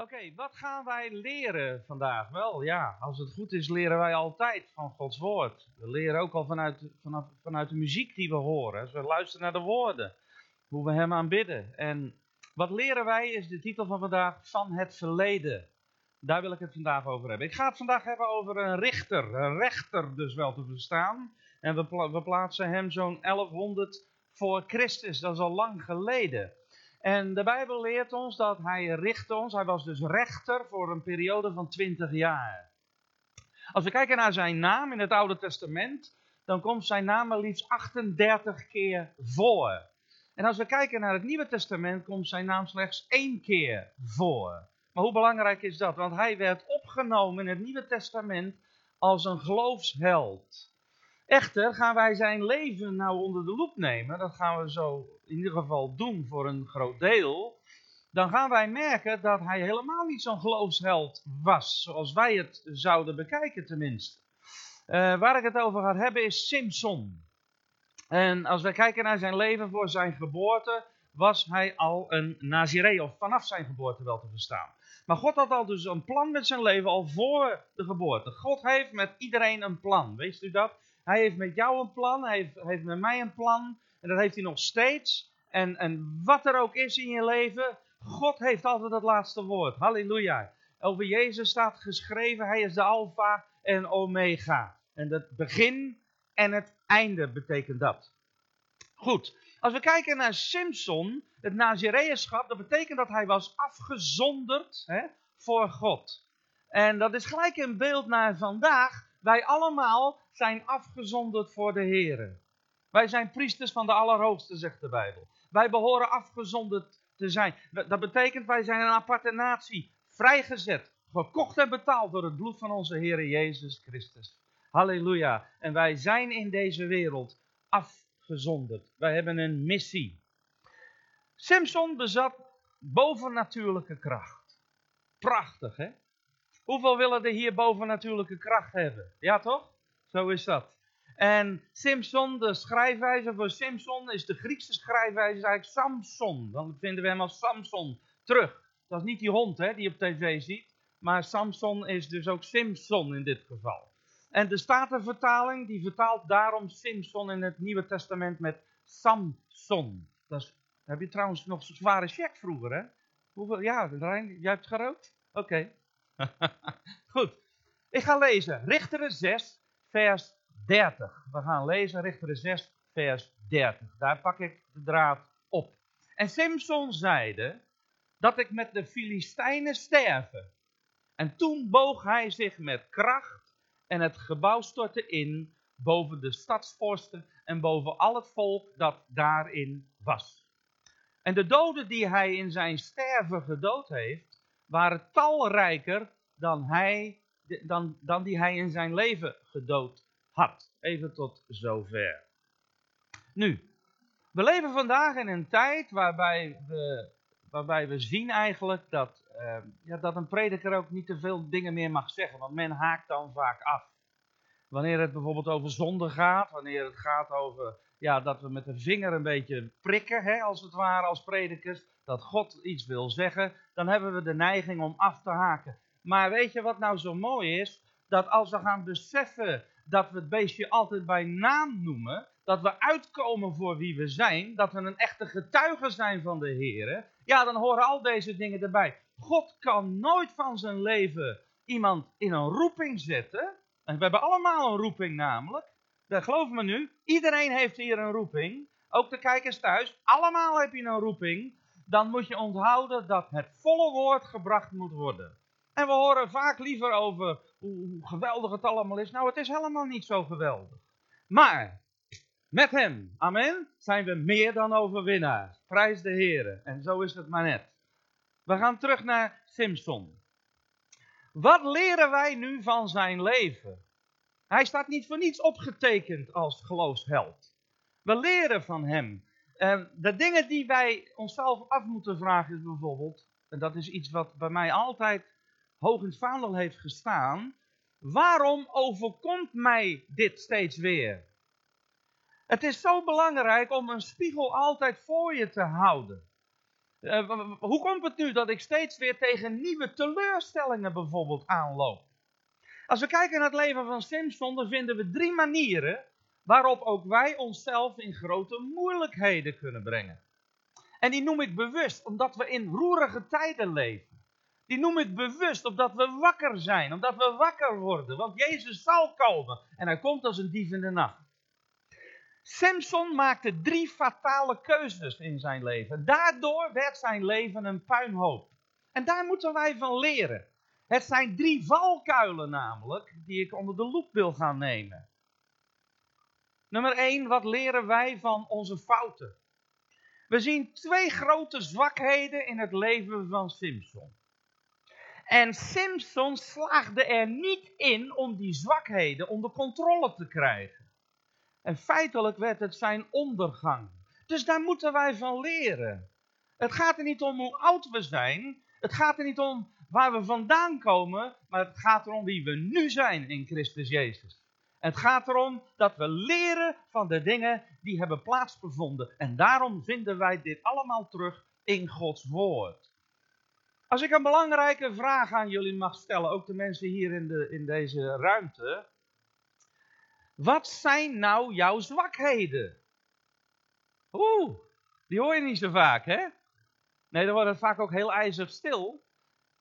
Oké, wat gaan wij leren vandaag? Wel, ja, als het goed is, leren wij altijd van Gods woord. We leren ook al vanuit, vanaf, vanuit de muziek die we horen. Als we luisteren naar de woorden, hoe we Hem aanbidden. En wat leren wij is de titel van vandaag van het verleden. Daar wil ik het vandaag over hebben. Ik ga het vandaag hebben over een richter, een rechter dus wel te verstaan. En we, we plaatsen hem zo'n 1100 voor Christus, dat is al lang geleden. En de Bijbel leert ons dat hij richtte ons. Hij was dus rechter voor een periode van 20 jaar. Als we kijken naar zijn naam in het Oude Testament, dan komt zijn naam maar liefst 38 keer voor. En als we kijken naar het Nieuwe Testament, komt zijn naam slechts één keer voor. Maar hoe belangrijk is dat? Want hij werd opgenomen in het Nieuwe Testament als een geloofsheld. Echter gaan wij zijn leven nou onder de loep nemen. Dat gaan we zo in ieder geval doen voor een groot deel. Dan gaan wij merken dat hij helemaal niet zo'n geloofsheld was. Zoals wij het zouden bekijken tenminste. Uh, waar ik het over ga hebben is Simpson. En als we kijken naar zijn leven voor zijn geboorte, was hij al een Naziree, of vanaf zijn geboorte wel te verstaan. Maar God had al dus een plan met zijn leven al voor de geboorte. God heeft met iedereen een plan, weet u dat? Hij heeft met jou een plan, hij heeft, heeft met mij een plan. En dat heeft hij nog steeds. En, en wat er ook is in je leven, God heeft altijd het laatste woord. Halleluja. Over Jezus staat geschreven, hij is de alfa en omega. En het begin en het einde betekent dat. Goed, als we kijken naar Simpson, het Nazireënschap, dat betekent dat hij was afgezonderd hè, voor God. En dat is gelijk een beeld naar vandaag. Wij allemaal zijn afgezonderd voor de Heer. Wij zijn priesters van de Allerhoogste, zegt de Bijbel. Wij behoren afgezonderd te zijn. Dat betekent wij zijn een aparte natie, vrijgezet, gekocht en betaald door het bloed van onze Heer Jezus Christus. Halleluja. En wij zijn in deze wereld afgezonderd. Wij hebben een missie. Simpson bezat bovennatuurlijke kracht. Prachtig, hè? Hoeveel willen er hier bovennatuurlijke kracht hebben? Ja, toch? Zo is dat. En Simpson, de schrijfwijze voor Simpson, is de Griekse schrijfwijze eigenlijk Samson. Dan vinden we hem als Samson terug. Dat is niet die hond hè, die je op tv ziet. Maar Samson is dus ook Simpson in dit geval. En de Statenvertaling, die vertaalt daarom Simpson in het Nieuwe Testament met Samson. Dat heb je trouwens nog zo'n zware check vroeger, hè? Hoeveel, ja, Rijn, jij hebt gerookt? Oké. Goed. Ik ga lezen. Richteren 6, vers 30. We gaan lezen Richteren 6, vers 30. Daar pak ik de draad op. En Simpson zeide dat ik met de Filistijnen sterven. En toen boog hij zich met kracht en het gebouw stortte in boven de stadsvorsten en boven al het volk dat daarin was. En de doden die hij in zijn sterven gedood heeft, waren talrijker dan, hij, dan, dan die hij in zijn leven gedood Even tot zover. Nu, we leven vandaag in een tijd waarbij we, waarbij we zien eigenlijk dat, uh, ja, dat een prediker ook niet te veel dingen meer mag zeggen, want men haakt dan vaak af. Wanneer het bijvoorbeeld over zonde gaat, wanneer het gaat over ja, dat we met de vinger een beetje prikken, hè, als het ware, als predikers, dat God iets wil zeggen, dan hebben we de neiging om af te haken. Maar weet je wat nou zo mooi is? Dat als we gaan beseffen dat we het beestje altijd bij naam noemen, dat we uitkomen voor wie we zijn, dat we een echte getuige zijn van de Heer, ja, dan horen al deze dingen erbij. God kan nooit van zijn leven iemand in een roeping zetten. En we hebben allemaal een roeping namelijk. Dat geloof me nu, iedereen heeft hier een roeping. Ook de kijkers thuis, allemaal heb je een roeping. Dan moet je onthouden dat het volle woord gebracht moet worden. En we horen vaak liever over hoe geweldig het allemaal is. Nou, het is helemaal niet zo geweldig. Maar met hem, amen, zijn we meer dan overwinnaars. Prijs de Heer. En zo is het maar net. We gaan terug naar Simpson. Wat leren wij nu van zijn leven? Hij staat niet voor niets opgetekend als geloofsheld. We leren van hem. de dingen die wij onszelf af moeten vragen is bijvoorbeeld, en dat is iets wat bij mij altijd hoog in het vaandel heeft gestaan. Waarom overkomt mij dit steeds weer? Het is zo belangrijk om een spiegel altijd voor je te houden. Uh, hoe komt het nu dat ik steeds weer tegen nieuwe teleurstellingen bijvoorbeeld aanloop? Als we kijken naar het leven van Simpson, dan vinden we drie manieren waarop ook wij onszelf in grote moeilijkheden kunnen brengen. En die noem ik bewust, omdat we in roerige tijden leven. Die noem ik bewust, omdat we wakker zijn, omdat we wakker worden. Want Jezus zal komen en hij komt als een dief in de nacht. Samson maakte drie fatale keuzes in zijn leven. Daardoor werd zijn leven een puinhoop. En daar moeten wij van leren. Het zijn drie valkuilen namelijk, die ik onder de loep wil gaan nemen. Nummer 1, wat leren wij van onze fouten? We zien twee grote zwakheden in het leven van Simpson. En Simpson slaagde er niet in om die zwakheden onder controle te krijgen. En feitelijk werd het zijn ondergang. Dus daar moeten wij van leren. Het gaat er niet om hoe oud we zijn. Het gaat er niet om waar we vandaan komen. Maar het gaat erom wie we nu zijn in Christus Jezus. Het gaat erom dat we leren van de dingen die hebben plaatsgevonden. En daarom vinden wij dit allemaal terug in Gods woord. Als ik een belangrijke vraag aan jullie mag stellen, ook de mensen hier in, de, in deze ruimte. Wat zijn nou jouw zwakheden? Oeh, die hoor je niet zo vaak, hè? Nee, dan wordt het vaak ook heel ijzig stil.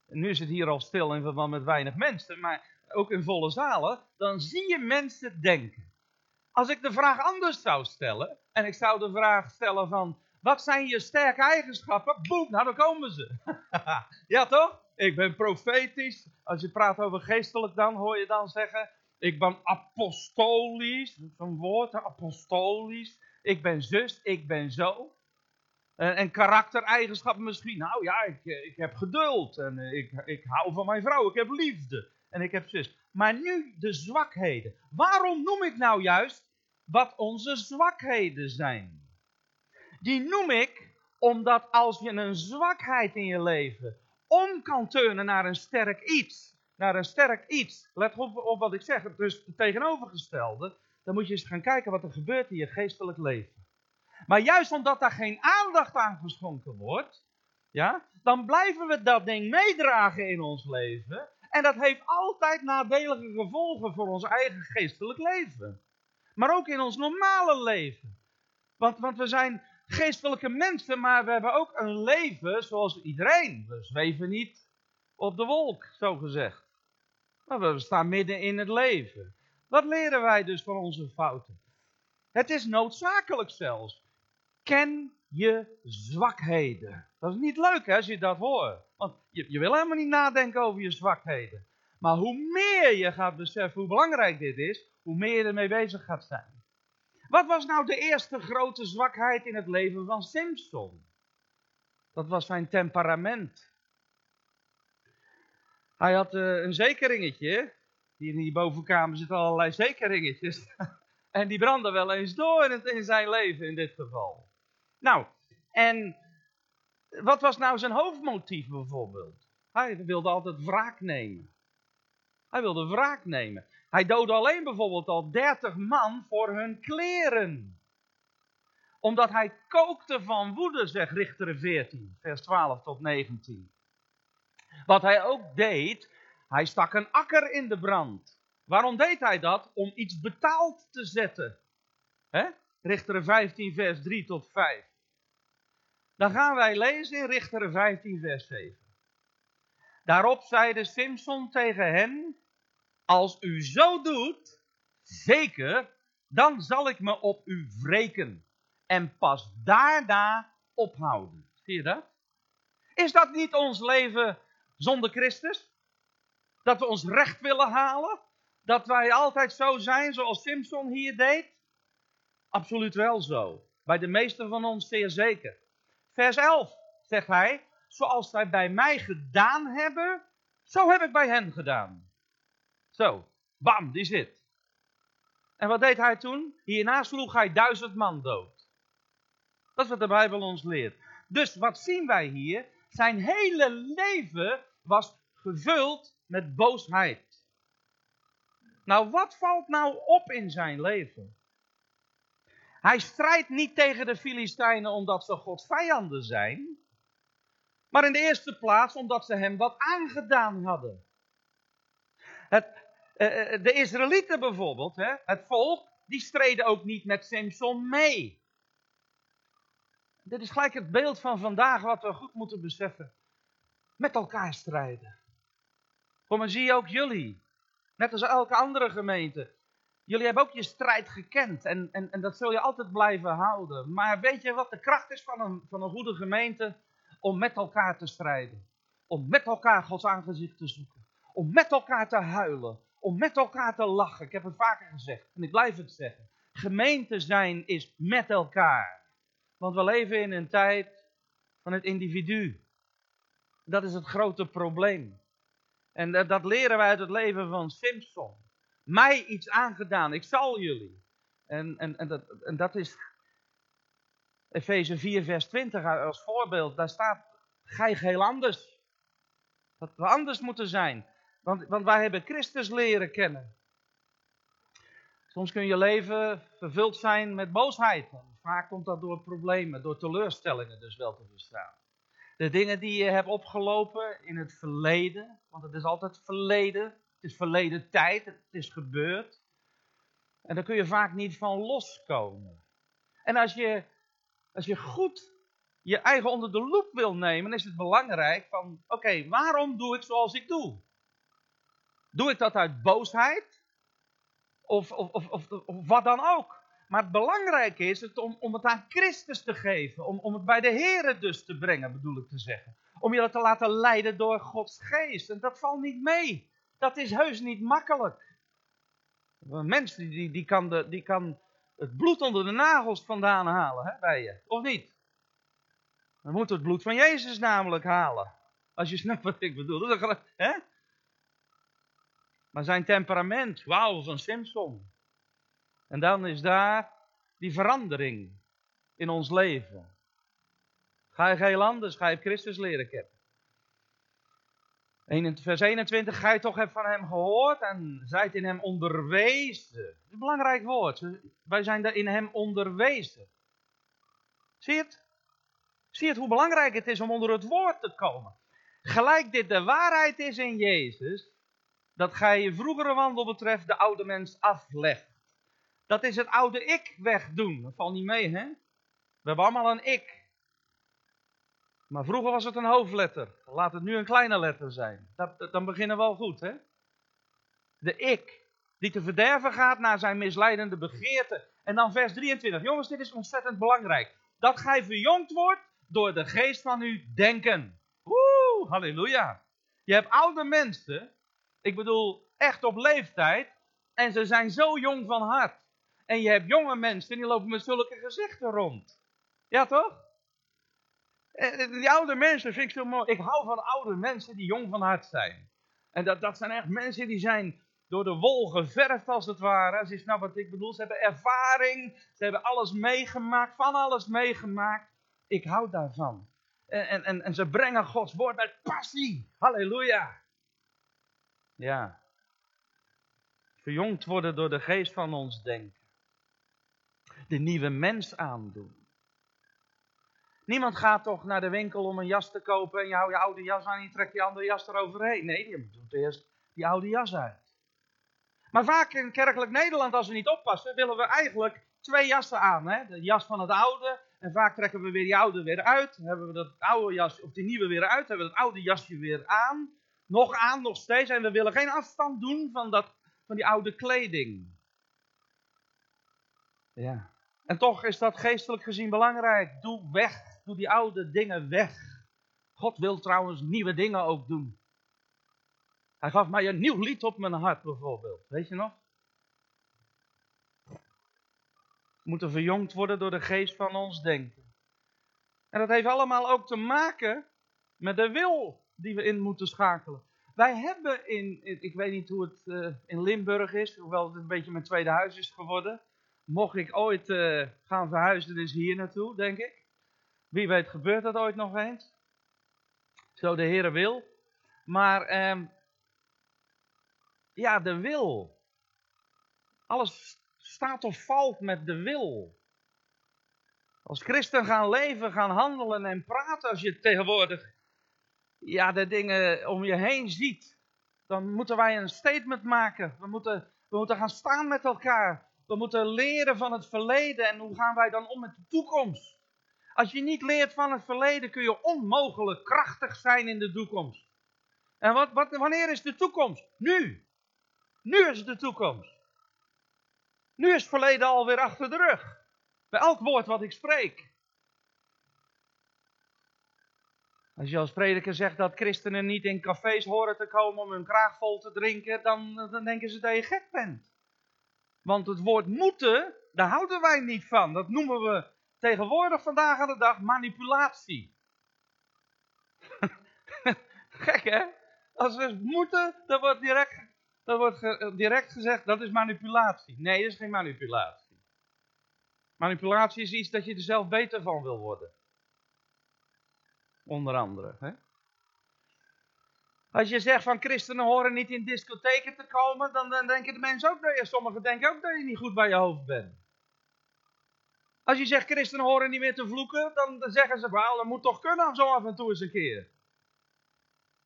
nu is het hier al stil in verband met weinig mensen, maar ook in volle zalen. Dan zie je mensen denken. Als ik de vraag anders zou stellen, en ik zou de vraag stellen van, wat zijn je sterke eigenschappen? Boem, nou dan komen ze. ja toch? Ik ben profetisch. Als je praat over geestelijk dan, hoor je dan zeggen, ik ben apostolisch, dat woord, apostolisch. Ik ben zus, ik ben zo. En, en karaktereigenschappen misschien. Nou ja, ik, ik heb geduld. En ik, ik hou van mijn vrouw. Ik heb liefde. En ik heb zus. Maar nu de zwakheden. Waarom noem ik nou juist wat onze zwakheden zijn? Die noem ik omdat als je een zwakheid in je leven om kan turnen naar een sterk iets, naar een sterk iets. Let op, op wat ik zeg, dus het tegenovergestelde. Dan moet je eens gaan kijken wat er gebeurt in je geestelijk leven. Maar juist omdat daar geen aandacht aan geschonken wordt, ja, dan blijven we dat ding meedragen in ons leven. En dat heeft altijd nadelige gevolgen voor ons eigen geestelijk leven. Maar ook in ons normale leven. Want, want we zijn geestelijke mensen, maar we hebben ook een leven zoals iedereen. We zweven niet op de wolk, zo gezegd. Maar we staan midden in het leven. Wat leren wij dus van onze fouten? Het is noodzakelijk zelfs. Ken je zwakheden. Dat is niet leuk hè, als je dat hoort. Want je, je wil helemaal niet nadenken over je zwakheden. Maar hoe meer je gaat beseffen hoe belangrijk dit is, hoe meer je ermee bezig gaat zijn. Wat was nou de eerste grote zwakheid in het leven van Simpson? Dat was zijn temperament. Hij had uh, een zekeringetje. Hier in die bovenkamer zitten allerlei zekeringetjes. en die brandden wel eens door in zijn leven in dit geval. Nou, en wat was nou zijn hoofdmotief bijvoorbeeld? Hij wilde altijd wraak nemen. Hij wilde wraak nemen. Hij doodde alleen bijvoorbeeld al 30 man voor hun kleren. Omdat hij kookte van woede, zegt Richter 14, vers 12 tot 19. Wat hij ook deed, hij stak een akker in de brand. Waarom deed hij dat? Om iets betaald te zetten. He? Richteren 15 vers 3 tot 5. Dan gaan wij lezen in Richteren 15 vers 7. Daarop zeide Simson tegen hen, als u zo doet, zeker, dan zal ik me op u wreken en pas daarna ophouden. Zie je dat? Is dat niet ons leven zonder Christus? Dat we ons recht willen halen? Dat wij altijd zo zijn zoals Simpson hier deed? Absoluut wel zo. Bij de meesten van ons zeer zeker. Vers 11 zegt hij, zoals zij bij mij gedaan hebben, zo heb ik bij hen gedaan. Zo, bam, die zit. En wat deed hij toen? Hierna sloeg hij duizend man dood. Dat is wat de Bijbel ons leert. Dus wat zien wij hier? Zijn hele leven was gevuld met boosheid. Nou, wat valt nou op in zijn leven? Hij strijdt niet tegen de Filistijnen omdat ze Gods vijanden zijn. Maar in de eerste plaats omdat ze hem wat aangedaan hadden. Het, de Israëlieten bijvoorbeeld, hè, het volk, die streden ook niet met Samson mee. Dit is gelijk het beeld van vandaag wat we goed moeten beseffen. Met elkaar strijden. Kom maar zie je ook jullie. Net als elke andere gemeente. Jullie hebben ook je strijd gekend en, en, en dat zul je altijd blijven houden. Maar weet je wat de kracht is van een, van een goede gemeente? Om met elkaar te strijden. Om met elkaar Gods aangezicht te zoeken. Om met elkaar te huilen. Om met elkaar te lachen. Ik heb het vaker gezegd en ik blijf het zeggen. Gemeente zijn is met elkaar. Want we leven in een tijd van het individu. Dat is het grote probleem. En dat, dat leren wij uit het leven van Simpson. Mij iets aangedaan, ik zal jullie. En, en, en, dat, en dat is Efeze 4, vers 20 als voorbeeld. Daar staat, gij heel anders. Dat we anders moeten zijn. Want, wij hebben Christus leren kennen. Soms kun je leven vervuld zijn met boosheid. Vaak komt dat door problemen, door teleurstellingen dus wel te verstaan. De dingen die je hebt opgelopen in het verleden, want het is altijd verleden, het is verleden tijd, het is gebeurd. En daar kun je vaak niet van loskomen. En als je, als je goed je eigen onder de loep wil nemen, is het belangrijk van, oké, waarom doe ik zoals ik doe? Doe ik dat uit boosheid? Of, of, of, of, wat dan ook? Maar het belangrijke is het om, om het aan Christus te geven. Om, om het bij de Here dus te brengen, bedoel ik te zeggen. Om je te laten leiden door Gods geest. En dat valt niet mee. Dat is heus niet makkelijk. Een mens die, die, kan, de, die kan het bloed onder de nagels vandaan halen hè, bij je. Of niet? Dan moet het bloed van Jezus namelijk halen. Als je snapt wat ik bedoel. Hè? Maar zijn temperament, wauw, van Simpson. En dan is daar die verandering in ons leven. Ga je heel anders, ga je Christus leren kennen. Vers 21, ga je toch hebt van hem gehoord en zijt in hem onderwezen. Een belangrijk woord. Wij zijn in hem onderwezen. Zie je het? Zie je het hoe belangrijk het is om onder het woord te komen? Gelijk dit de waarheid is in Jezus, dat gij je vroegere wandel betreft de oude mens aflegt. Dat is het oude ik wegdoen. Dat valt niet mee, hè? We hebben allemaal een ik. Maar vroeger was het een hoofdletter. Laat het nu een kleine letter zijn. Dat, dan beginnen we al goed, hè? De ik. Die te verderven gaat naar zijn misleidende begeerte. En dan vers 23. Jongens, dit is ontzettend belangrijk. Dat gij verjongd wordt door de geest van uw denken. Woe, halleluja. Je hebt oude mensen, ik bedoel echt op leeftijd, en ze zijn zo jong van hart. En je hebt jonge mensen die lopen met zulke gezichten rond. Ja, toch? Die oude mensen vind ik zo mooi. Ik hou van oude mensen die jong van hart zijn. En dat, dat zijn echt mensen die zijn door de wol geverfd als het ware. Ze snappen wat ik bedoel. Ze hebben ervaring. Ze hebben alles meegemaakt. Van alles meegemaakt. Ik hou daarvan. En, en, en ze brengen Gods woord met passie. Halleluja. Ja. Verjongd worden door de geest van ons denken de nieuwe mens aandoen. Niemand gaat toch naar de winkel om een jas te kopen en je houdt je oude jas aan en je trekt die andere jas eroverheen. Nee, je doet eerst die oude jas uit. Maar vaak in kerkelijk Nederland, als we niet oppassen, willen we eigenlijk twee jassen aan. Hè? De jas van het oude en vaak trekken we weer die oude weer uit. Dan hebben we dat oude jas, of die nieuwe weer uit, hebben we dat oude jasje weer aan. Nog aan, nog steeds. En we willen geen afstand doen van, dat, van die oude kleding. Ja. En toch is dat geestelijk gezien belangrijk. Doe weg. Doe die oude dingen weg. God wil trouwens nieuwe dingen ook doen. Hij gaf mij een nieuw lied op mijn hart bijvoorbeeld. Weet je nog? We moeten verjongd worden door de geest van ons denken. En dat heeft allemaal ook te maken met de wil die we in moeten schakelen. Wij hebben in, ik weet niet hoe het uh, in Limburg is, hoewel het een beetje mijn tweede huis is geworden mocht ik ooit uh, gaan verhuizen, dus hier naartoe, denk ik. Wie weet gebeurt dat ooit nog eens. Zo de Heere wil. Maar um, ja, de wil. Alles staat of valt met de wil. Als christen gaan leven, gaan handelen en praten, als je tegenwoordig ja, de dingen om je heen ziet, dan moeten wij een statement maken. We moeten, we moeten gaan staan met elkaar. We moeten leren van het verleden en hoe gaan wij dan om met de toekomst. Als je niet leert van het verleden, kun je onmogelijk krachtig zijn in de toekomst. En wat, wat, wanneer is de toekomst? Nu. Nu is de toekomst. Nu is het verleden alweer achter de rug. Bij elk woord wat ik spreek. Als je als prediker zegt dat christenen niet in cafés horen te komen om hun kraag vol te drinken, dan, dan denken ze dat je gek bent. Want het woord moeten, daar houden wij niet van. Dat noemen we tegenwoordig vandaag aan de dag manipulatie. gek hè? Als we moeten, dan wordt direct, dan wordt direct gezegd dat is manipulatie. Nee, dat is geen manipulatie. Manipulatie is iets dat je er zelf beter van wil worden. Onder andere. Hè? Als je zegt van christenen horen niet in discotheken te komen, dan, dan denken de mensen ook dat sommigen denken ook dat je niet goed bij je hoofd bent. Als je zegt christenen horen niet meer te vloeken, dan, dan zeggen ze wel, dat moet toch kunnen zo af en toe eens een keer.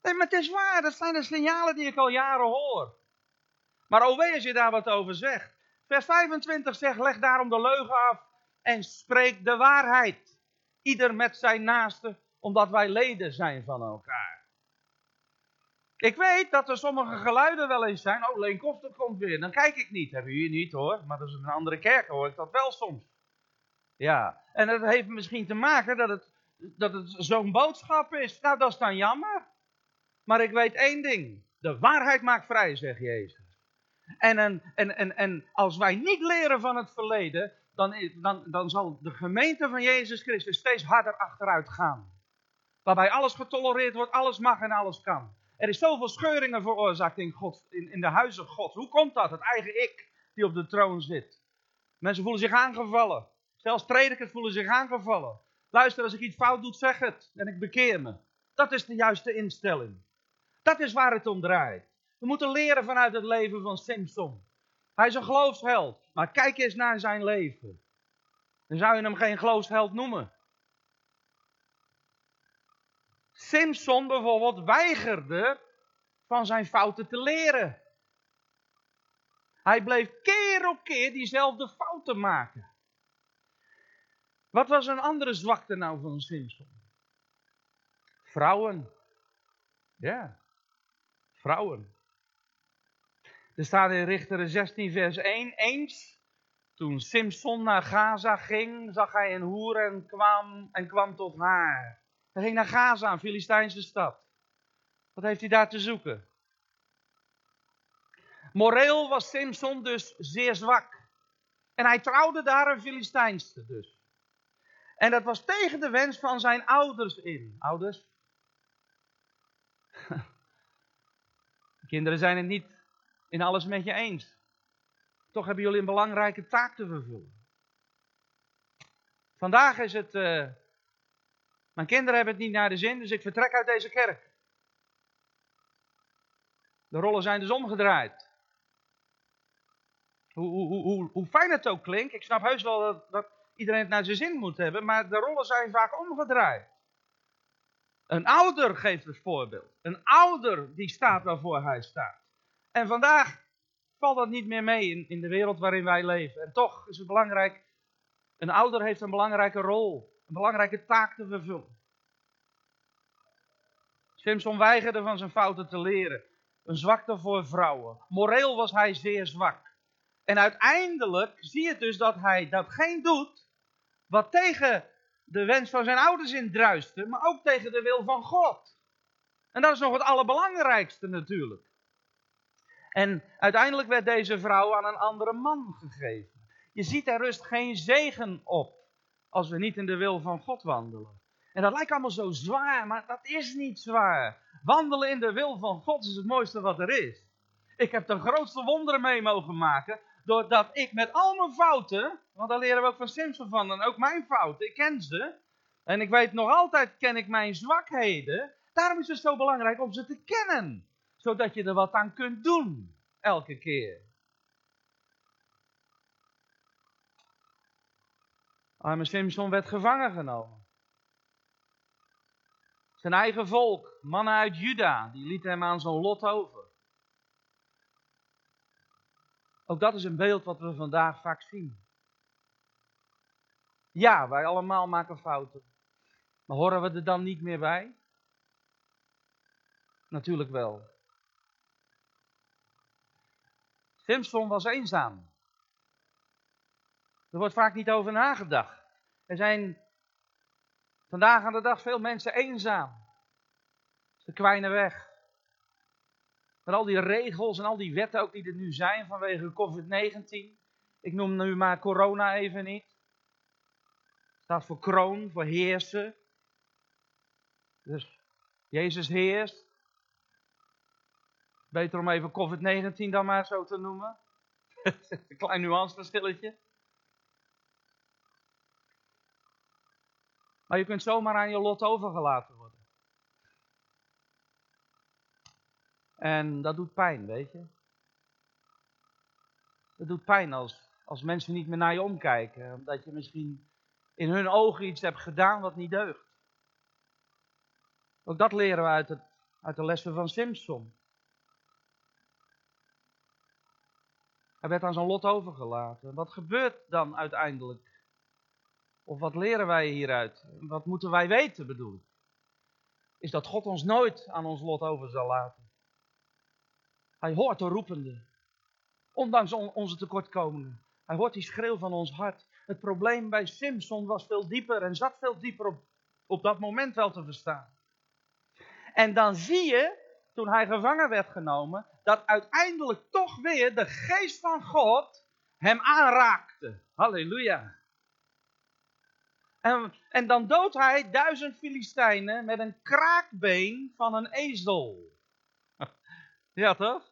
Nee, maar het is waar, dat zijn de signalen die ik al jaren hoor. Maar wee als je daar wat over zegt. Vers 25 zegt, leg daarom de leugen af en spreek de waarheid. Ieder met zijn naaste omdat wij leden zijn van elkaar. Ik weet dat er sommige geluiden wel eens zijn. Oh, Leen Koster komt weer. Dan kijk ik niet. Hebben jullie niet hoor. Maar dat is een andere kerk hoor ik dat wel soms. Ja, en dat heeft misschien te maken dat het, dat het zo'n boodschap is. Nou, dat is dan jammer. Maar ik weet één ding. De waarheid maakt vrij, zegt Jezus. En, en, en, en, en als wij niet leren van het verleden, dan, dan, dan zal de gemeente van Jezus Christus steeds harder achteruit gaan. Waarbij alles getolereerd wordt, alles mag en alles kan. Er is zoveel scheuringen veroorzaakt in, God, in, in de huizen God. Hoe komt dat? Het eigen ik die op de troon zit. Mensen voelen zich aangevallen. Zelfs predikers voelen zich aangevallen. Luister, als ik iets fout doe, zeg het. En ik bekeer me. Dat is de juiste instelling. Dat is waar het om draait. We moeten leren vanuit het leven van Simpson. Hij is een geloofsheld. Maar kijk eens naar zijn leven. Dan zou je hem geen geloofsheld noemen. Simpson bijvoorbeeld weigerde van zijn fouten te leren. Hij bleef keer op keer diezelfde fouten maken. Wat was een andere zwakte nou van Simpson? Vrouwen. Ja, vrouwen. Er staat in Richteren 16 vers 1, eens toen Simpson naar Gaza ging, zag hij een hoer en kwam, en kwam tot haar. Hij ging naar Gaza, een Filistijnse stad. Wat heeft hij daar te zoeken? Moreel was Simpson dus zeer zwak. En hij trouwde daar een Filistijnse dus. En dat was tegen de wens van zijn ouders in. Ouders? De kinderen zijn het niet in alles met je eens. Toch hebben jullie een belangrijke taak te vervullen. Vandaag is het uh, mijn kinderen hebben het niet naar de zin, dus ik vertrek uit deze kerk. De rollen zijn dus omgedraaid. Hoe, hoe, hoe, hoe fijn het ook klinkt, ik snap heus wel dat, dat iedereen het naar zijn zin moet hebben, maar de rollen zijn vaak omgedraaid. Een ouder geeft het voorbeeld. Een ouder die staat waarvoor hij staat. En vandaag valt dat niet meer mee in, in de wereld waarin wij leven. En toch is het belangrijk, een ouder heeft een belangrijke rol belangrijke taak te vervullen. Simpson weigerde van zijn fouten te leren. Een zwakte voor vrouwen. Moreel was hij zeer zwak. En uiteindelijk zie je dus dat hij datgene doet wat tegen de wens van zijn ouders indruiste, maar ook tegen de wil van God. En dat is nog het allerbelangrijkste natuurlijk. En uiteindelijk werd deze vrouw aan een andere man gegeven. Je ziet er rust geen zegen op als we niet in de wil van God wandelen. En dat lijkt allemaal zo zwaar, maar dat is niet zwaar. Wandelen in de wil van God is het mooiste wat er is. Ik heb de grootste wonderen mee mogen maken, doordat ik met al mijn fouten, want daar leren we ook van Simpson van, en ook mijn fouten, ik ken ze. En ik weet nog altijd, ken ik mijn zwakheden. Daarom is het zo belangrijk om ze te kennen. Zodat je er wat aan kunt doen, elke keer. Arme Simpson werd gevangen genomen. Zijn eigen volk, mannen uit Juda, die lieten hem aan zijn lot over. Ook dat is een beeld wat we vandaag vaak zien. Ja, wij allemaal maken fouten. Maar horen we er dan niet meer bij? Natuurlijk wel. Simpson was eenzaam. Er wordt vaak niet over nagedacht. Er zijn vandaag aan de dag veel mensen eenzaam. Ze kwijnen weg. Met al die regels en al die wetten ook die er nu zijn vanwege COVID-19. Ik noem nu maar corona even niet. Het staat voor kroon, voor heersen. Dus Jezus heerst. Beter om even COVID-19 dan maar zo te noemen. Een klein nuanceverschilletje. Maar je kunt zomaar aan je lot overgelaten worden. En dat doet pijn, weet je. Dat doet pijn als, als mensen niet meer naar je omkijken. Omdat je misschien in hun ogen iets hebt gedaan wat niet deugt. Ook dat leren we uit, het, uit de lessen van Simpson. Hij werd aan zijn lot overgelaten. Wat gebeurt dan uiteindelijk? Of wat leren wij hieruit? Wat moeten wij weten bedoel ik? Is dat God ons nooit aan ons lot over zal laten. Hij hoort de roepende. Ondanks onze tekortkomingen. Hij hoort die schreeuw van ons hart. Het probleem bij Simpson was veel dieper en zat veel dieper op, op dat moment wel te verstaan. En dan zie je, toen hij gevangen werd genomen, dat uiteindelijk toch weer de geest van God hem aanraakte. Halleluja. En, en dan doodt hij duizend Filistijnen met een kraakbeen van een ezel. Ja, toch?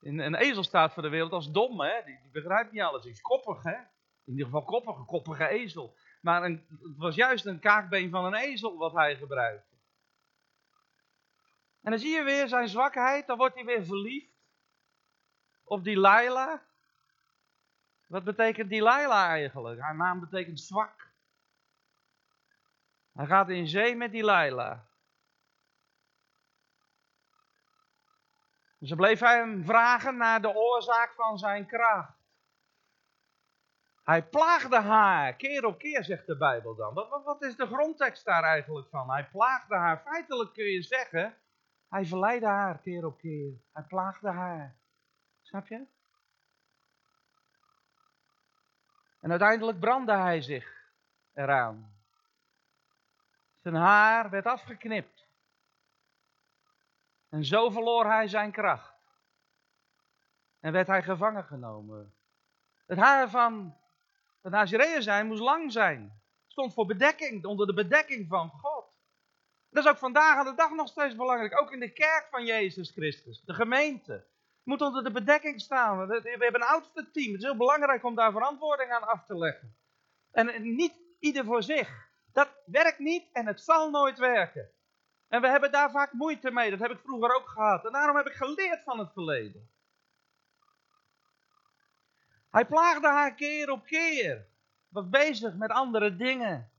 Een ezel staat voor de wereld als dom, hè? Die, begrijpt niet alles. Die is koppig, hè? In ieder geval koppig, een koppige ezel. Maar een, het was juist een kaakbeen van een ezel wat hij gebruikte. En dan zie je weer zijn zwakheid, dan wordt hij weer verliefd op die Laila. Wat betekent die Laila eigenlijk? Haar naam betekent zwak. Hij gaat in zee met die Laila. Ze bleef hem vragen naar de oorzaak van zijn kracht. Hij plaagde haar, keer op keer, zegt de Bijbel dan. Wat, wat, is de grondtekst daar eigenlijk van? Hij plaagde haar. Feitelijk kun je zeggen, hij verleidde haar keer op keer. Hij plaagde haar. Snap je? En uiteindelijk brandde hij zich eraan. Zijn haar werd afgeknipt. En zo verloor hij zijn kracht. En werd hij gevangen genomen. Het haar van het Nazireeën zijn moest lang zijn. Stond voor bedekking, onder de bedekking van God. Dat is ook vandaag aan de dag nog steeds belangrijk. Ook in de kerk van Jezus Christus. De gemeente. Moet onder de bedekking staan. We hebben een oudste team. Het is heel belangrijk om daar verantwoording aan af te leggen. En niet ieder voor zich. Dat werkt niet en het zal nooit werken. En we hebben daar vaak moeite mee. Dat heb ik vroeger ook gehad. En daarom heb ik geleerd van het verleden. Hij plaagde haar keer op keer. Was bezig met andere dingen.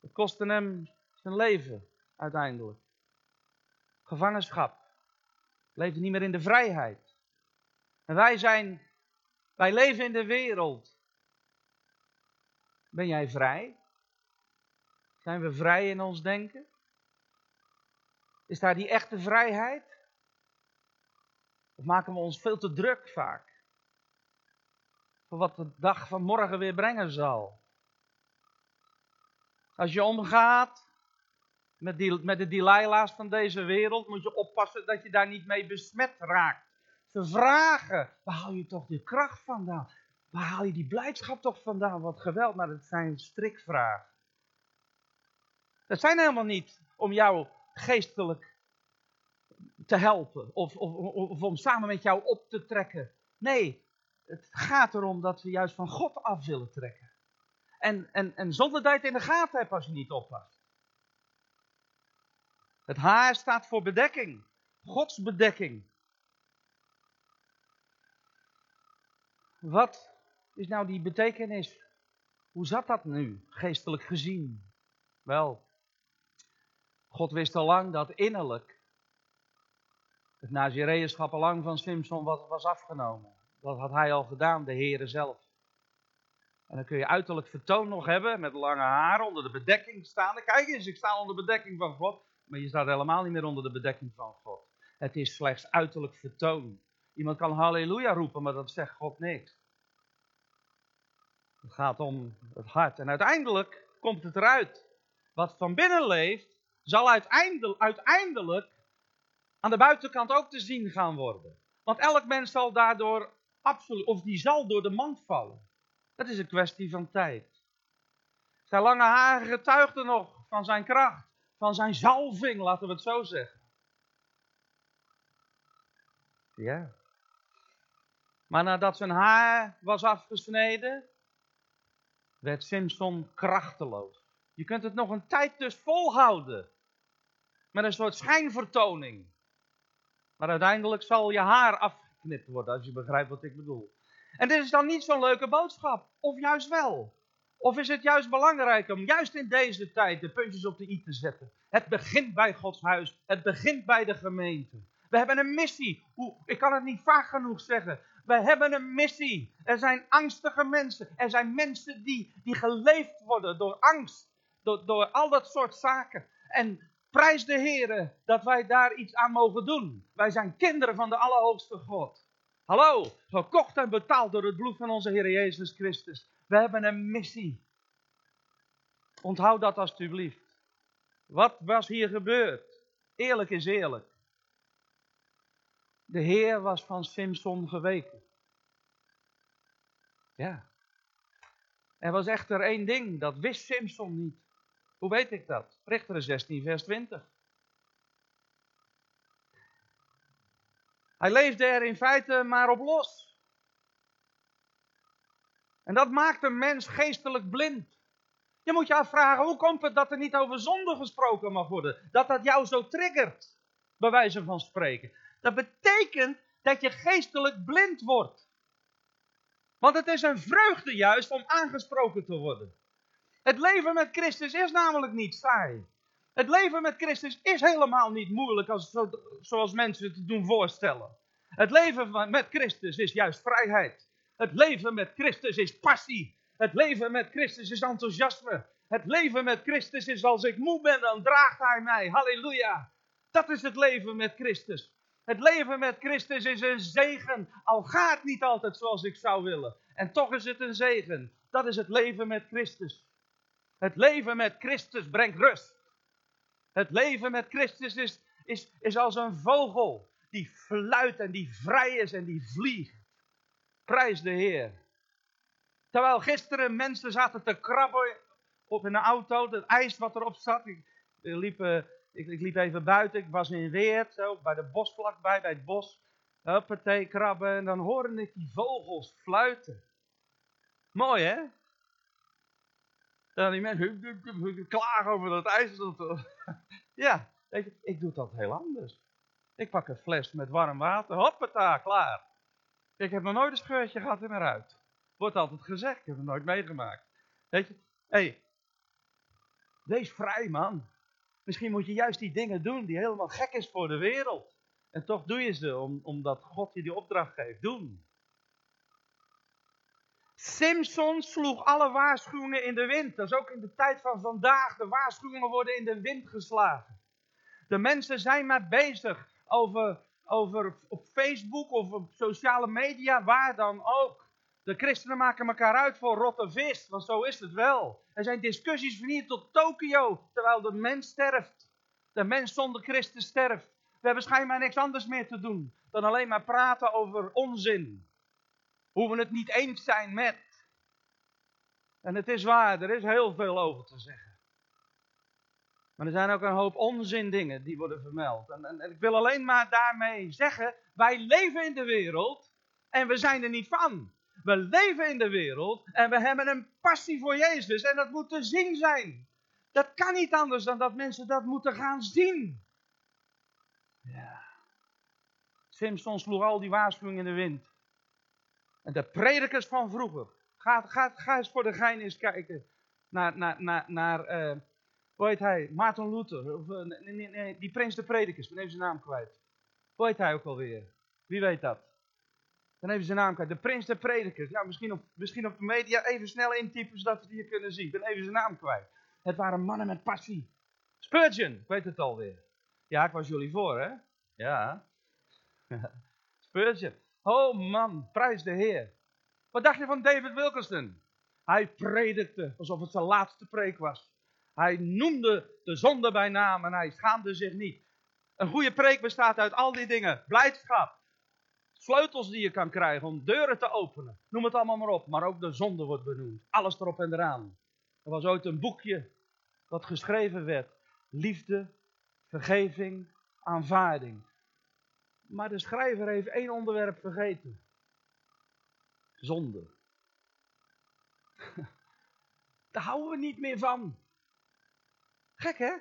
Het kostte hem zijn leven uiteindelijk. Gevangenschap. Leefde niet meer in de vrijheid. En wij zijn, wij leven in de wereld. Ben jij vrij? Zijn we vrij in ons denken? Is daar die echte vrijheid? Of maken we ons veel te druk vaak? Voor wat de dag van morgen weer brengen zal. Als je omgaat met, met de Delilah's van deze wereld, moet je oppassen dat je daar niet mee besmet raakt. Ze vragen, waar haal je toch die kracht vandaan? Waar haal je die blijdschap toch vandaan? Wat geweld, maar dat zijn strikvragen. Dat zijn helemaal niet om jou geestelijk te helpen of, of, of, om samen met jou op te trekken. Nee, het gaat erom dat we juist van God af willen trekken. En, en, en zonder dat je het in de gaten hebt als je niet oppast. Het haar staat voor bedekking. Gods bedekking. Wat is nou die betekenis? Hoe zat dat nu, geestelijk gezien? Wel, God wist al lang dat innerlijk het Nazireënschap al lang van Simpson was, was afgenomen. Dat had hij al gedaan, de Heere zelf. En dan kun je uiterlijk vertoon nog hebben, met lange haar, onder de bedekking staan. Kijk eens, ik sta onder de bedekking van God. Maar je staat helemaal niet meer onder de bedekking van God. Het is slechts uiterlijk vertoon. Iemand kan halleluja roepen, maar dat zegt God niks. Het gaat om het hart. En uiteindelijk komt het eruit. Wat van binnen leeft, zal uiteindelijk, uiteindelijk aan de buitenkant ook te zien gaan worden. Want elk mens zal daardoor absoluut, of die zal door de mand vallen. Dat is een kwestie van tijd. Zijn lange haren getuigden nog van zijn kracht, van zijn zalving, laten we het zo zeggen. Ja. Maar nadat zijn haar was afgesneden, werd Simpson krachteloos. Je kunt het nog een tijd dus volhouden. Met een soort schijnvertoning. Maar uiteindelijk zal je haar afgeknipt worden, als je begrijpt wat ik bedoel. En dit is dan niet zo'n leuke boodschap. Of juist wel. Of is het juist belangrijk om juist in deze tijd de puntjes op de i te zetten? Het begint bij Gods huis. Het begint bij de gemeente. We hebben een missie. Ik kan het niet vaak genoeg zeggen. We hebben een missie. Er zijn angstige mensen. Er zijn mensen die, die geleefd worden door angst. Door, door al dat soort zaken. En prijs de Heer dat wij daar iets aan mogen doen. Wij zijn kinderen van de Allerhoogste God. Hallo, gekocht en betaald door het bloed van onze Heer Jezus Christus. We hebben een missie. Onthoud dat alstublieft. Wat was hier gebeurd? Eerlijk is eerlijk. De Heer was van Simson geweken. Ja. Er was echter één ding, dat wist Simson niet. Hoe weet ik dat? Richteren 16, vers 20. Hij leefde er in feite maar op los. En dat maakt een mens geestelijk blind. Je moet je afvragen, hoe komt het dat er niet over zonde gesproken mag worden? Dat dat jou zo triggert, bij wijze van spreken. Dat betekent dat je geestelijk blind wordt. Want het is een vreugde juist om aangesproken te worden. Het leven met Christus is namelijk niet saai. Het leven met Christus is helemaal niet moeilijk als, zoals mensen het doen voorstellen. Het leven met Christus is juist vrijheid. Het leven met Christus is passie. Het leven met Christus is enthousiasme. Het leven met Christus is als ik moe ben, dan draagt hij mij. Halleluja. Dat is het leven met Christus. Het leven met Christus is een zegen, al gaat het niet altijd zoals ik zou willen. En toch is het een zegen. Dat is het leven met Christus. Het leven met Christus brengt rust. Het leven met Christus is, is, is als een vogel die fluit en die vrij is en die vliegt. Prijs de Heer. Terwijl gisteren mensen zaten te krabben op de auto, het ijs wat erop zat. Ik, liep, ik, ik, liep even buiten, ik was in Weert, zo, bij de bosvlakbij, bij het bos. Huppatee, krabben en dan hoorde ik die vogels fluiten. Mooi hè? Dan die mensen klagen over dat ijs. Ja, je, ik doe dat heel anders. Ik pak een fles met warm water, hoppata, klaar. Ik heb nog nooit een scheurtje gehad in mijn ruit. Wordt altijd gezegd, ik heb het nooit meegemaakt. Weet je, hé, hey, wees vrij man. Misschien moet je juist die dingen doen die helemaal gek is voor de wereld. En toch doe je ze omdat God je die opdracht geeft. Doen. Simpson sloeg alle waarschuwingen in de wind. Dat is ook in de tijd van vandaag. De waarschuwingen worden in de wind geslagen. De mensen zijn maar bezig over, over op Facebook of op sociale media, waar dan ook. De christenen maken elkaar uit voor rotte vis, want zo is het wel. Er zijn discussies van hier tot Tokio, terwijl de mens sterft. De mens zonder Christus sterft. We hebben schijnbaar niks anders meer te doen dan alleen maar praten over onzin. Hoe we het niet eens zijn met. En het is waar, er is heel veel over te zeggen. Maar er zijn ook een hoop onzin dingen die worden vermeld. En, en, ik wil alleen maar daarmee zeggen, wij leven in de wereld en we zijn er niet van. We leven in de wereld en we hebben een passie voor Jezus en dat moet te zien zijn. Dat kan niet anders dan dat mensen dat moeten gaan zien. Ja. Simpson sloeg al die waarschuwingen in de wind. En de predikers van vroeger. Ga, ga, eens voor de gein eens kijken naar, naar, naar, naar uh, Hoe heet hij? Maarten Luther. Of, eh, nee, nee, nee, die prins de predikers. Ik ben even zijn naam kwijt. Hoe heet hij ook alweer? Wie weet dat? Dan even zijn naam kwijt. De prins de predikers. Ja, misschien op, misschien op de media even snel intypen zodat we hier kunnen zien. Ben even zijn naam kwijt. Het waren mannen met passie. Spurgeon, ik weet het alweer. Ja, ik was jullie voor, hè? Ja. Spurgeon. Oh man, prijs de Heer. Wat dacht je van David Wilkerson? Hij predikte alsof het zijn laatste preek was. Hij noemde de zonde bij naam en hij schaamde zich niet. Een goede preek bestaat uit al die dingen. Blijdschap. Sleutels die je kan krijgen om deuren te openen. Noem het allemaal maar op. Maar ook de zonde wordt benoemd. Alles erop en eraan. Er was ooit een boekje dat geschreven werd. Liefde, vergeving, aanvaarding. Maar de schrijver heeft één onderwerp vergeten. Zonde. Daar houden we niet meer van. Gek hè?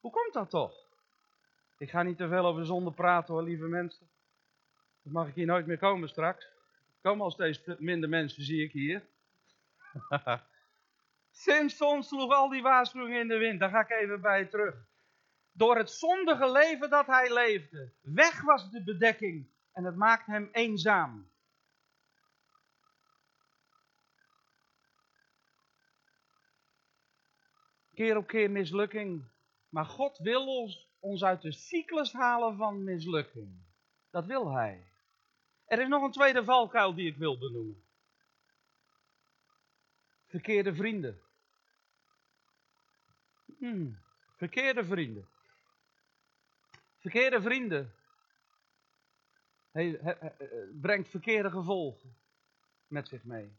Hoe komt dat toch? Ik ga niet te veel over zonde praten hoor, lieve mensen. Dan mag ik hier nooit meer komen straks. Er komen al steeds minder mensen, zie ik hier. Simpson sloeg al die waarschuwingen in de wind. Daar ga ik even bij terug. Door het zondige leven dat hij leefde. Weg was de bedekking. En het maakt hem eenzaam. Keer op keer mislukking. Maar God wil ons, ons uit de cyclus halen van mislukking. Dat wil hij. Er is nog een tweede valkuil die ik wil benoemen. Verkeerde vrienden. Hmm, verkeerde vrienden. Verkeerde vrienden. Brengt verkeerde gevolgen met zich mee.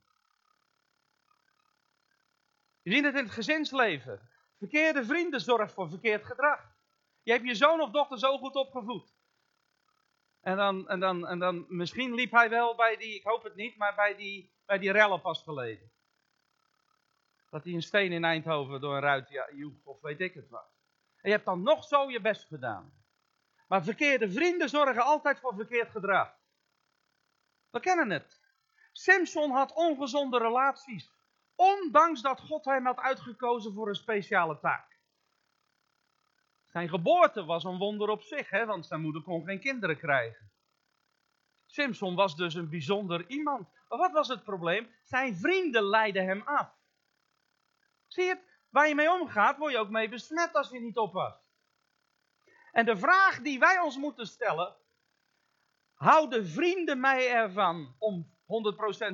Je ziet het in het gezinsleven. Verkeerde vrienden zorgen voor verkeerd gedrag. Je hebt je zoon of dochter zo goed opgevoed. En dan, en dan, en dan misschien liep hij wel bij die, ik hoop het niet, maar bij die, bij die rellen pas geleden. Dat hij een steen in Eindhoven door een ruit joeg, of weet ik het wat. En je hebt dan nog zo je best gedaan. Maar verkeerde vrienden zorgen altijd voor verkeerd gedrag. We kennen het. Simpson had ongezonde relaties. Ondanks dat God hem had uitgekozen voor een speciale taak. Zijn geboorte was een wonder op zich, hè, want zijn moeder kon geen kinderen krijgen. Simpson was dus een bijzonder iemand. Maar wat was het probleem? Zijn vrienden leidden hem af. Zie je het? Waar je mee omgaat, word je ook mee besmet als je niet oppast. En de vraag die wij ons moeten stellen: houden vrienden mij ervan om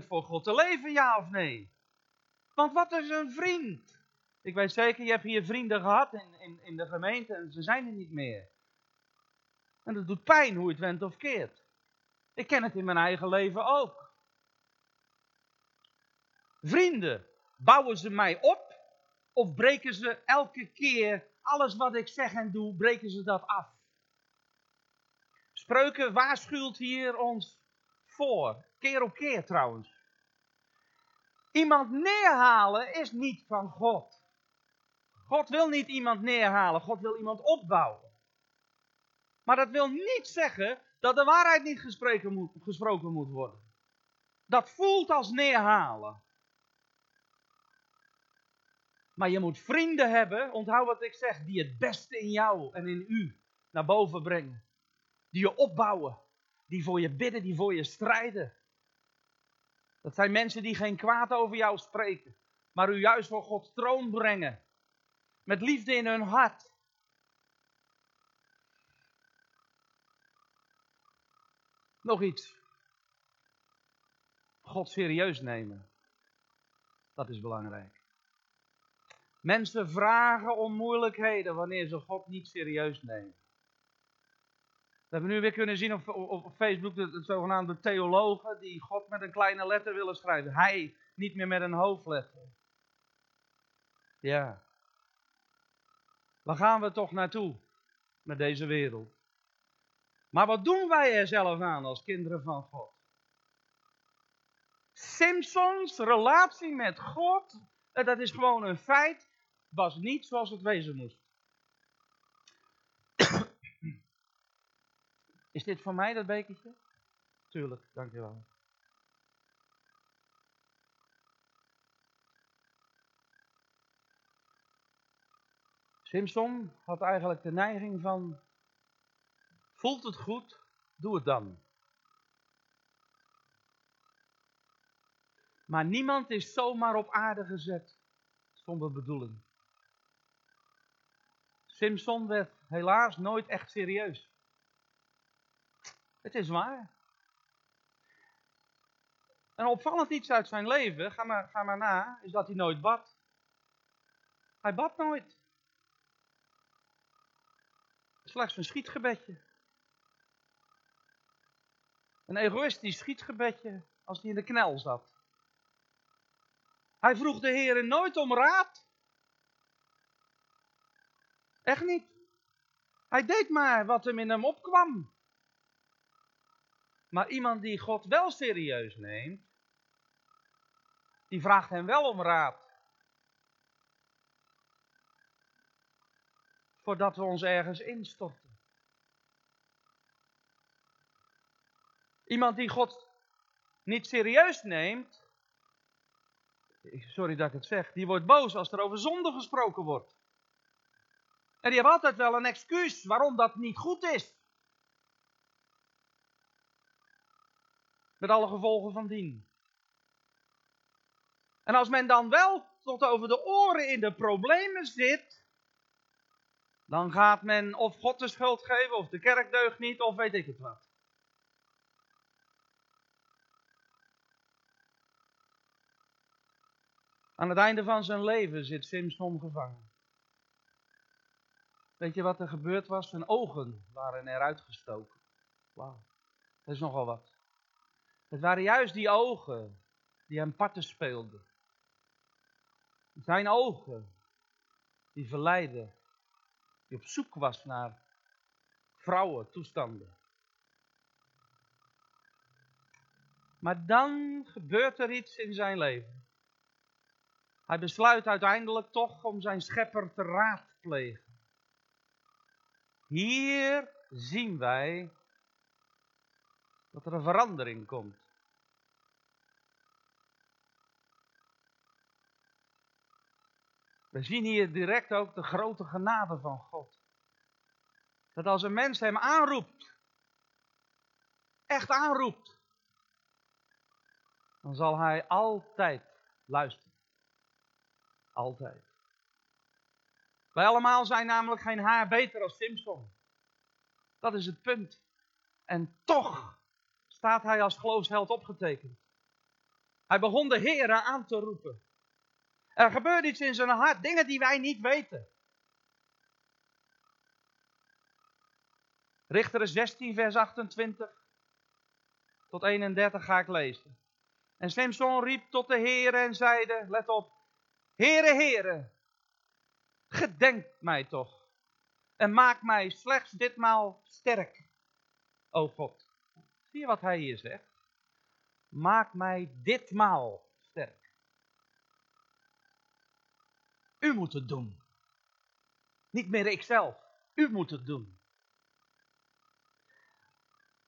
100% voor God te leven, ja of nee? Want wat is een vriend? Ik weet zeker, je hebt hier vrienden gehad in, in, in de gemeente en ze zijn er niet meer. En dat doet pijn hoe het went of keert. Ik ken het in mijn eigen leven ook. Vrienden, bouwen ze mij op of breken ze elke keer alles wat ik zeg en doe, breken ze dat af? Spreuken waarschuwt hier ons voor, keer op keer trouwens. Iemand neerhalen is niet van God. God wil niet iemand neerhalen, God wil iemand opbouwen. Maar dat wil niet zeggen dat de waarheid niet gesproken moet, gesproken moet worden. Dat voelt als neerhalen. Maar je moet vrienden hebben, onthoud wat ik zeg, die het beste in jou en in u naar boven brengen. Die je opbouwen, die voor je bidden, die voor je strijden. Dat zijn mensen die geen kwaad over jou spreken, maar u juist voor Gods troon brengen. Met liefde in hun hart. Nog iets. God serieus nemen. Dat is belangrijk. Mensen vragen om moeilijkheden wanneer ze God niet serieus nemen. We hebben nu weer kunnen zien op, op, Facebook de, de, zogenaamde theologen die God met een kleine letter willen schrijven. Hij niet meer met een hoofdletter. Ja. Waar gaan we toch naartoe met deze wereld? Maar wat doen wij er zelf aan als kinderen van God? Simpsons relatie met God, eh, dat is gewoon een feit, was niet zoals het wezen moest. Is dit voor mij dat bekertje? Tuurlijk, dankjewel. Simpson had eigenlijk de neiging van, voelt het goed, doe het dan. Maar niemand is zomaar op aarde gezet zonder bedoeling. Simpson werd helaas nooit echt serieus. Het is waar. En opvallend iets uit zijn leven, ga maar, ga maar na, is dat hij nooit bad. Hij bad nooit. Slechts een schietgebedje. Een egoïstisch schietgebedje als hij in de knel zat. Hij vroeg de Heer nooit om raad. Echt niet. Hij deed maar wat hem in hem opkwam. Maar iemand die God wel serieus neemt, die vraagt hem wel om raad. Voordat we ons ergens instorten. Iemand die God niet serieus neemt, sorry dat ik het zeg, die wordt boos als er over zonde gesproken wordt. En die heeft altijd wel een excuus waarom dat niet goed is. Met alle gevolgen van dien. En als men dan wel tot over de oren in de problemen zit, dan gaat men of God de schuld geven, of de kerk deugt niet, of weet ik het wat. Aan het einde van zijn leven zit Simson gevangen. Weet je wat er gebeurd was? Zijn ogen waren eruit gestoken. Wauw, dat is nogal wat. Het waren juist die ogen die hem parten speelden. Zijn ogen die verleiden, die op zoek was naar vrouwen, toestanden. Maar dan gebeurt er iets in zijn leven. Hij besluit uiteindelijk toch om zijn schepper te raadplegen. Hier zien wij dat er een verandering komt. We zien hier direct ook de grote genade van God. Dat als een mens hem aanroept, echt aanroept, dan zal hij altijd luisteren. Altijd. Wij allemaal zijn namelijk geen haar beter als Simpson. Dat is het punt. En toch staat hij als geloofsheld opgetekend. Hij begon de Heeren aan te roepen. Er gebeurt iets in zijn hart, dingen die wij niet weten. Richteren 16, vers 28 tot 31 ga ik lezen. En Simpson riep tot de Heeren en zeide, let op, Heere, Heere, gedenk mij toch. En maak mij slechts ditmaal sterk, o God. Zie je wat hij hier zegt? Maak mij ditmaal sterk. U moet het doen. Niet meer ikzelf. U moet het doen.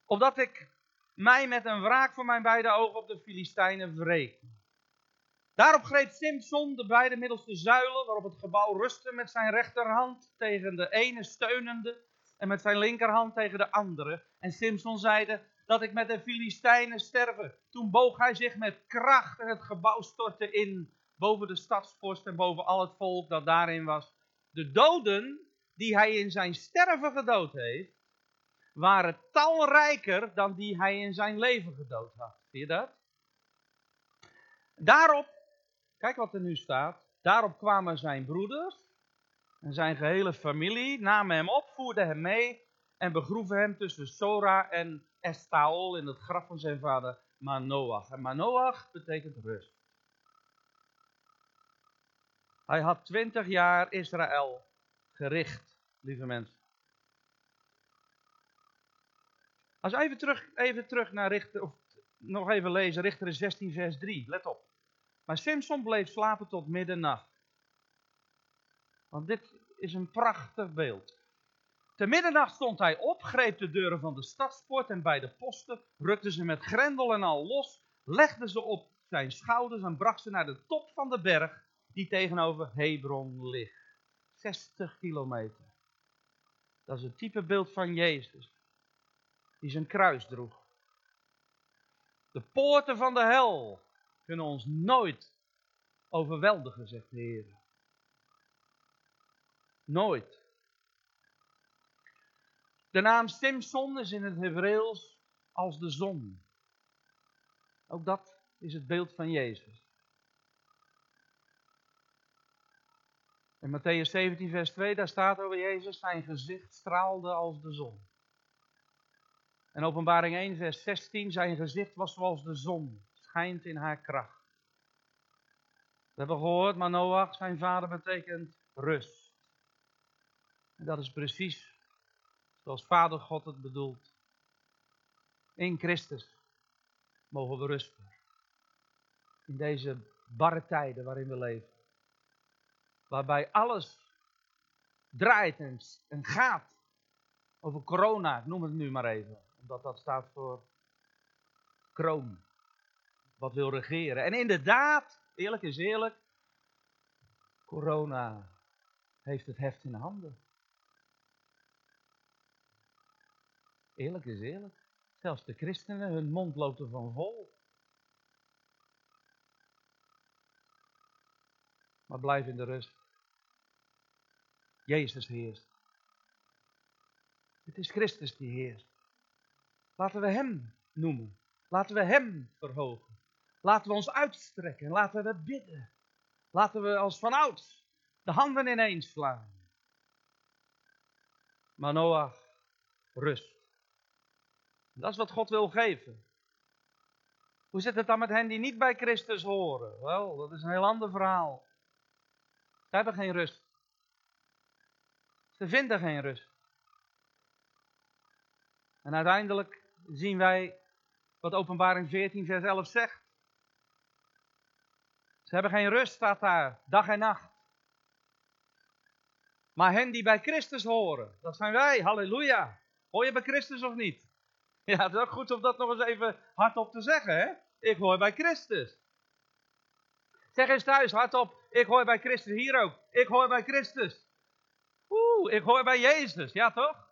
Opdat ik mij met een wraak voor mijn beide ogen op de Filistijnen wreek. Daarop greep Simpson de beide middelste zuilen waarop het gebouw rustte met zijn rechterhand tegen de ene steunende en met zijn linkerhand tegen de andere. En Simpson zeide dat ik met de Filistijnen sterven. Toen boog hij zich met kracht en het gebouw stortte in boven de stadspost en boven al het volk dat daarin was. De doden die hij in zijn sterven gedood heeft, waren talrijker dan die hij in zijn leven gedood had. Zie je dat? Daarop Kijk wat er nu staat. Daarop kwamen zijn broeders en zijn gehele familie, namen hem op, voerden hem mee en begroeven hem tussen Sora en Estaol in het graf van zijn vader Manoach. En Manoach betekent rust. Hij had twintig jaar Israël gericht, lieve mensen. Als even terug, even terug naar Richter, of nog even lezen, Richter 16 vers 3, let op. Maar Simpson bleef slapen tot middernacht. Want dit is een prachtig beeld. Te middernacht stond hij op, greep de deuren van de stadspoort en bij de posten, rukte ze met grendel en al los, legde ze op zijn schouders en bracht ze naar de top van de berg die tegenover Hebron ligt. 60 kilometer. Dat is het type beeld van Jezus, die zijn kruis droeg. De poorten van de hel kunnen ons nooit overweldigen, zegt de Heer. Nooit. De naam Simson is in het Hebreeuws als de zon. Ook dat is het beeld van Jezus. In Matthäus 17, vers 2, daar staat over Jezus, zijn gezicht straalde als de zon. En openbaring 1, vers 16, zijn gezicht was zoals de zon, schijnt in haar kracht. We hebben gehoord, maar Noach, zijn vader, betekent rust. En dat is precies zoals Vader God het bedoelt. In Christus mogen we rusten. In deze barre tijden waarin we leven. Waarbij alles draait en, gaat over corona, ik noem het nu maar even. Omdat dat staat voor kroon. Wat wil regeren. En inderdaad, eerlijk is eerlijk, corona heeft het heft in handen. Eerlijk is eerlijk. Zelfs de christenen, hun mond loopt ervan vol. Maar blijf in de rust. Jezus heerst. Het is Christus die heerst. Laten we Hem noemen. Laten we Hem verhogen. Laten we ons uitstrekken. Laten we bidden. Laten we als vanouds de handen ineens slaan. Maar Noach, rust. Dat is wat God wil geven. Hoe zit het dan met hen die niet bij Christus horen? Wel, dat is een heel ander verhaal. Ze hebben geen rust. Ze vinden geen rust. En uiteindelijk zien wij wat Openbaring 14, vers 11 zegt. Ze hebben geen rust, staat daar, dag en nacht. Maar hen die bij Christus horen, dat zijn wij, halleluja. Hoor je bij Christus of niet? Ja, het is ook goed om dat nog eens even hardop te zeggen, hè? Ik hoor bij Christus. Zeg eens thuis hardop, ik hoor bij Christus hier ook. Ik hoor bij Christus. Oeh, ik hoor bij Jezus, ja toch?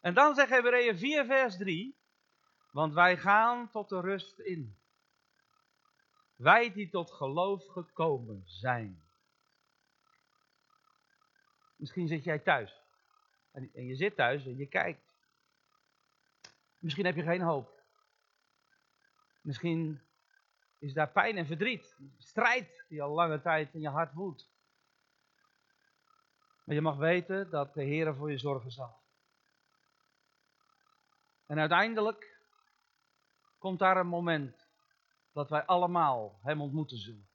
En dan zegt Hebreeën 4 vers 3, want wij gaan tot de rust in. Wij die tot geloof gekomen zijn. Misschien zit jij thuis. En, en je zit thuis en je kijkt. Misschien heb je geen hoop. Misschien is daar pijn en verdriet. Strijd die al lange tijd in je hart woedt. Maar je mag weten dat de Heer voor je zorgen zal. En uiteindelijk komt daar een moment dat wij allemaal Hem ontmoeten zullen.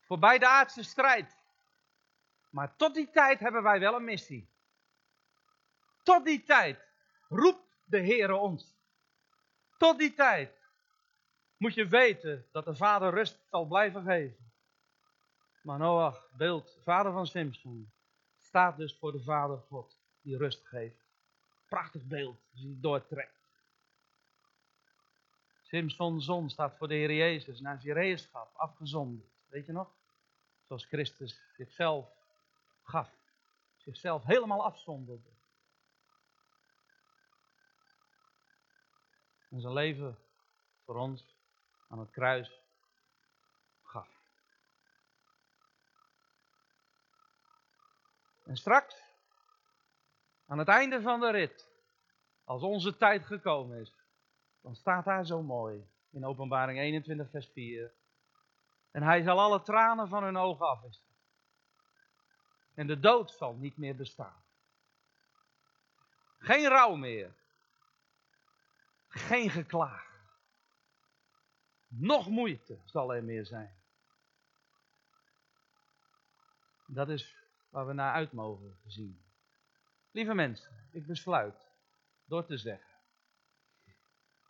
Voorbij de aardse strijd. Maar tot die tijd hebben wij wel een missie. Tot die tijd roept de Heer ons. Tot die tijd moet je weten dat de Vader rust zal blijven geven. Maar Noach, beeld, vader van Simpson, staat dus voor de Vader God die rust geeft. Prachtig beeld, hij doortrekt. Simpson's zon staat voor de Heer Jezus, naar Zireeschap, afgezonderd. Weet je nog? Zoals Christus zichzelf gaf. Zichzelf helemaal afzonderde. En zijn leven voor ons aan het kruis gaf. En straks, aan het einde van de rit, als onze tijd gekomen is, dan staat daar zo mooi in Openbaring 21, vers 4. En hij zal alle tranen van hun ogen afwissen. En de dood zal niet meer bestaan. Geen rouw meer. Geen geklaag. Nog moeite zal er meer zijn. Dat is waar we naar uit mogen zien. Lieve mensen, ik besluit door te zeggen.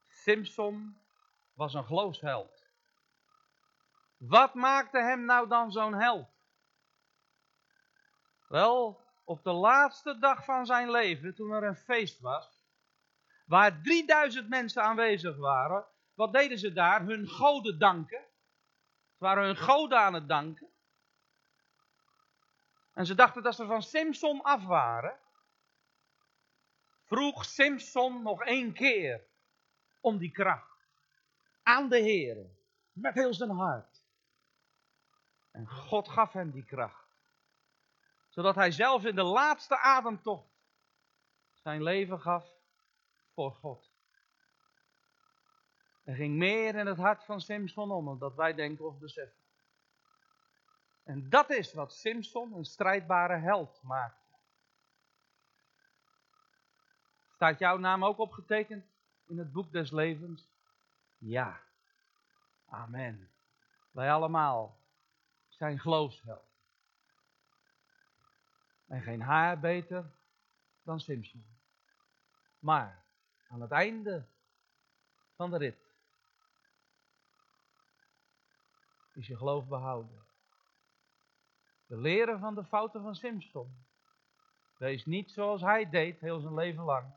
Simpson was een geloofsheld. Wat maakte hem nou dan zo'n held? Wel, op de laatste dag van zijn leven, toen er een feest was, waar 3000 mensen aanwezig waren, wat deden ze daar? Hun goden danken. Ze waren hun goden aan het danken. En ze dachten dat ze van Simpson af waren. Vroeg Simpson nog één keer om die kracht. Aan de Heer. Met heel zijn hart. En God gaf hem die kracht. Zodat hij zelfs in de laatste ademtocht zijn leven gaf voor God. Er ging meer in het hart van Simpson om dat wij denken of beseffen. En dat is wat Simpson een strijdbare held maakt. Staat jouw naam ook opgetekend in het boek des levens? Ja. Amen. Wij allemaal zijn geloofsheld. En geen haar beter dan Simpson. Maar aan het einde van de rit is je geloof behouden. De leren van de fouten van Simpson. Wees niet zoals hij deed heel zijn leven lang.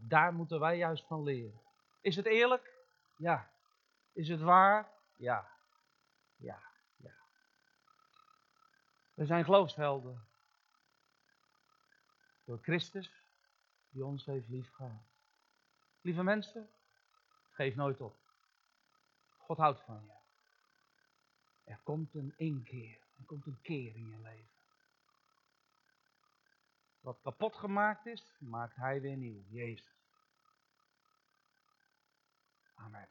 Daar moeten wij juist van leren. Is het eerlijk? Ja. Is het waar? Ja. Ja. Ja. We zijn geloofshelden. Door Christus die ons heeft liefgehad. Lieve mensen, geef nooit op. God houdt van je. Er komt een inkeer. Komt een keer in je leven. Wat kapot gemaakt is, maakt hij weer nieuw. Jezus. Amen.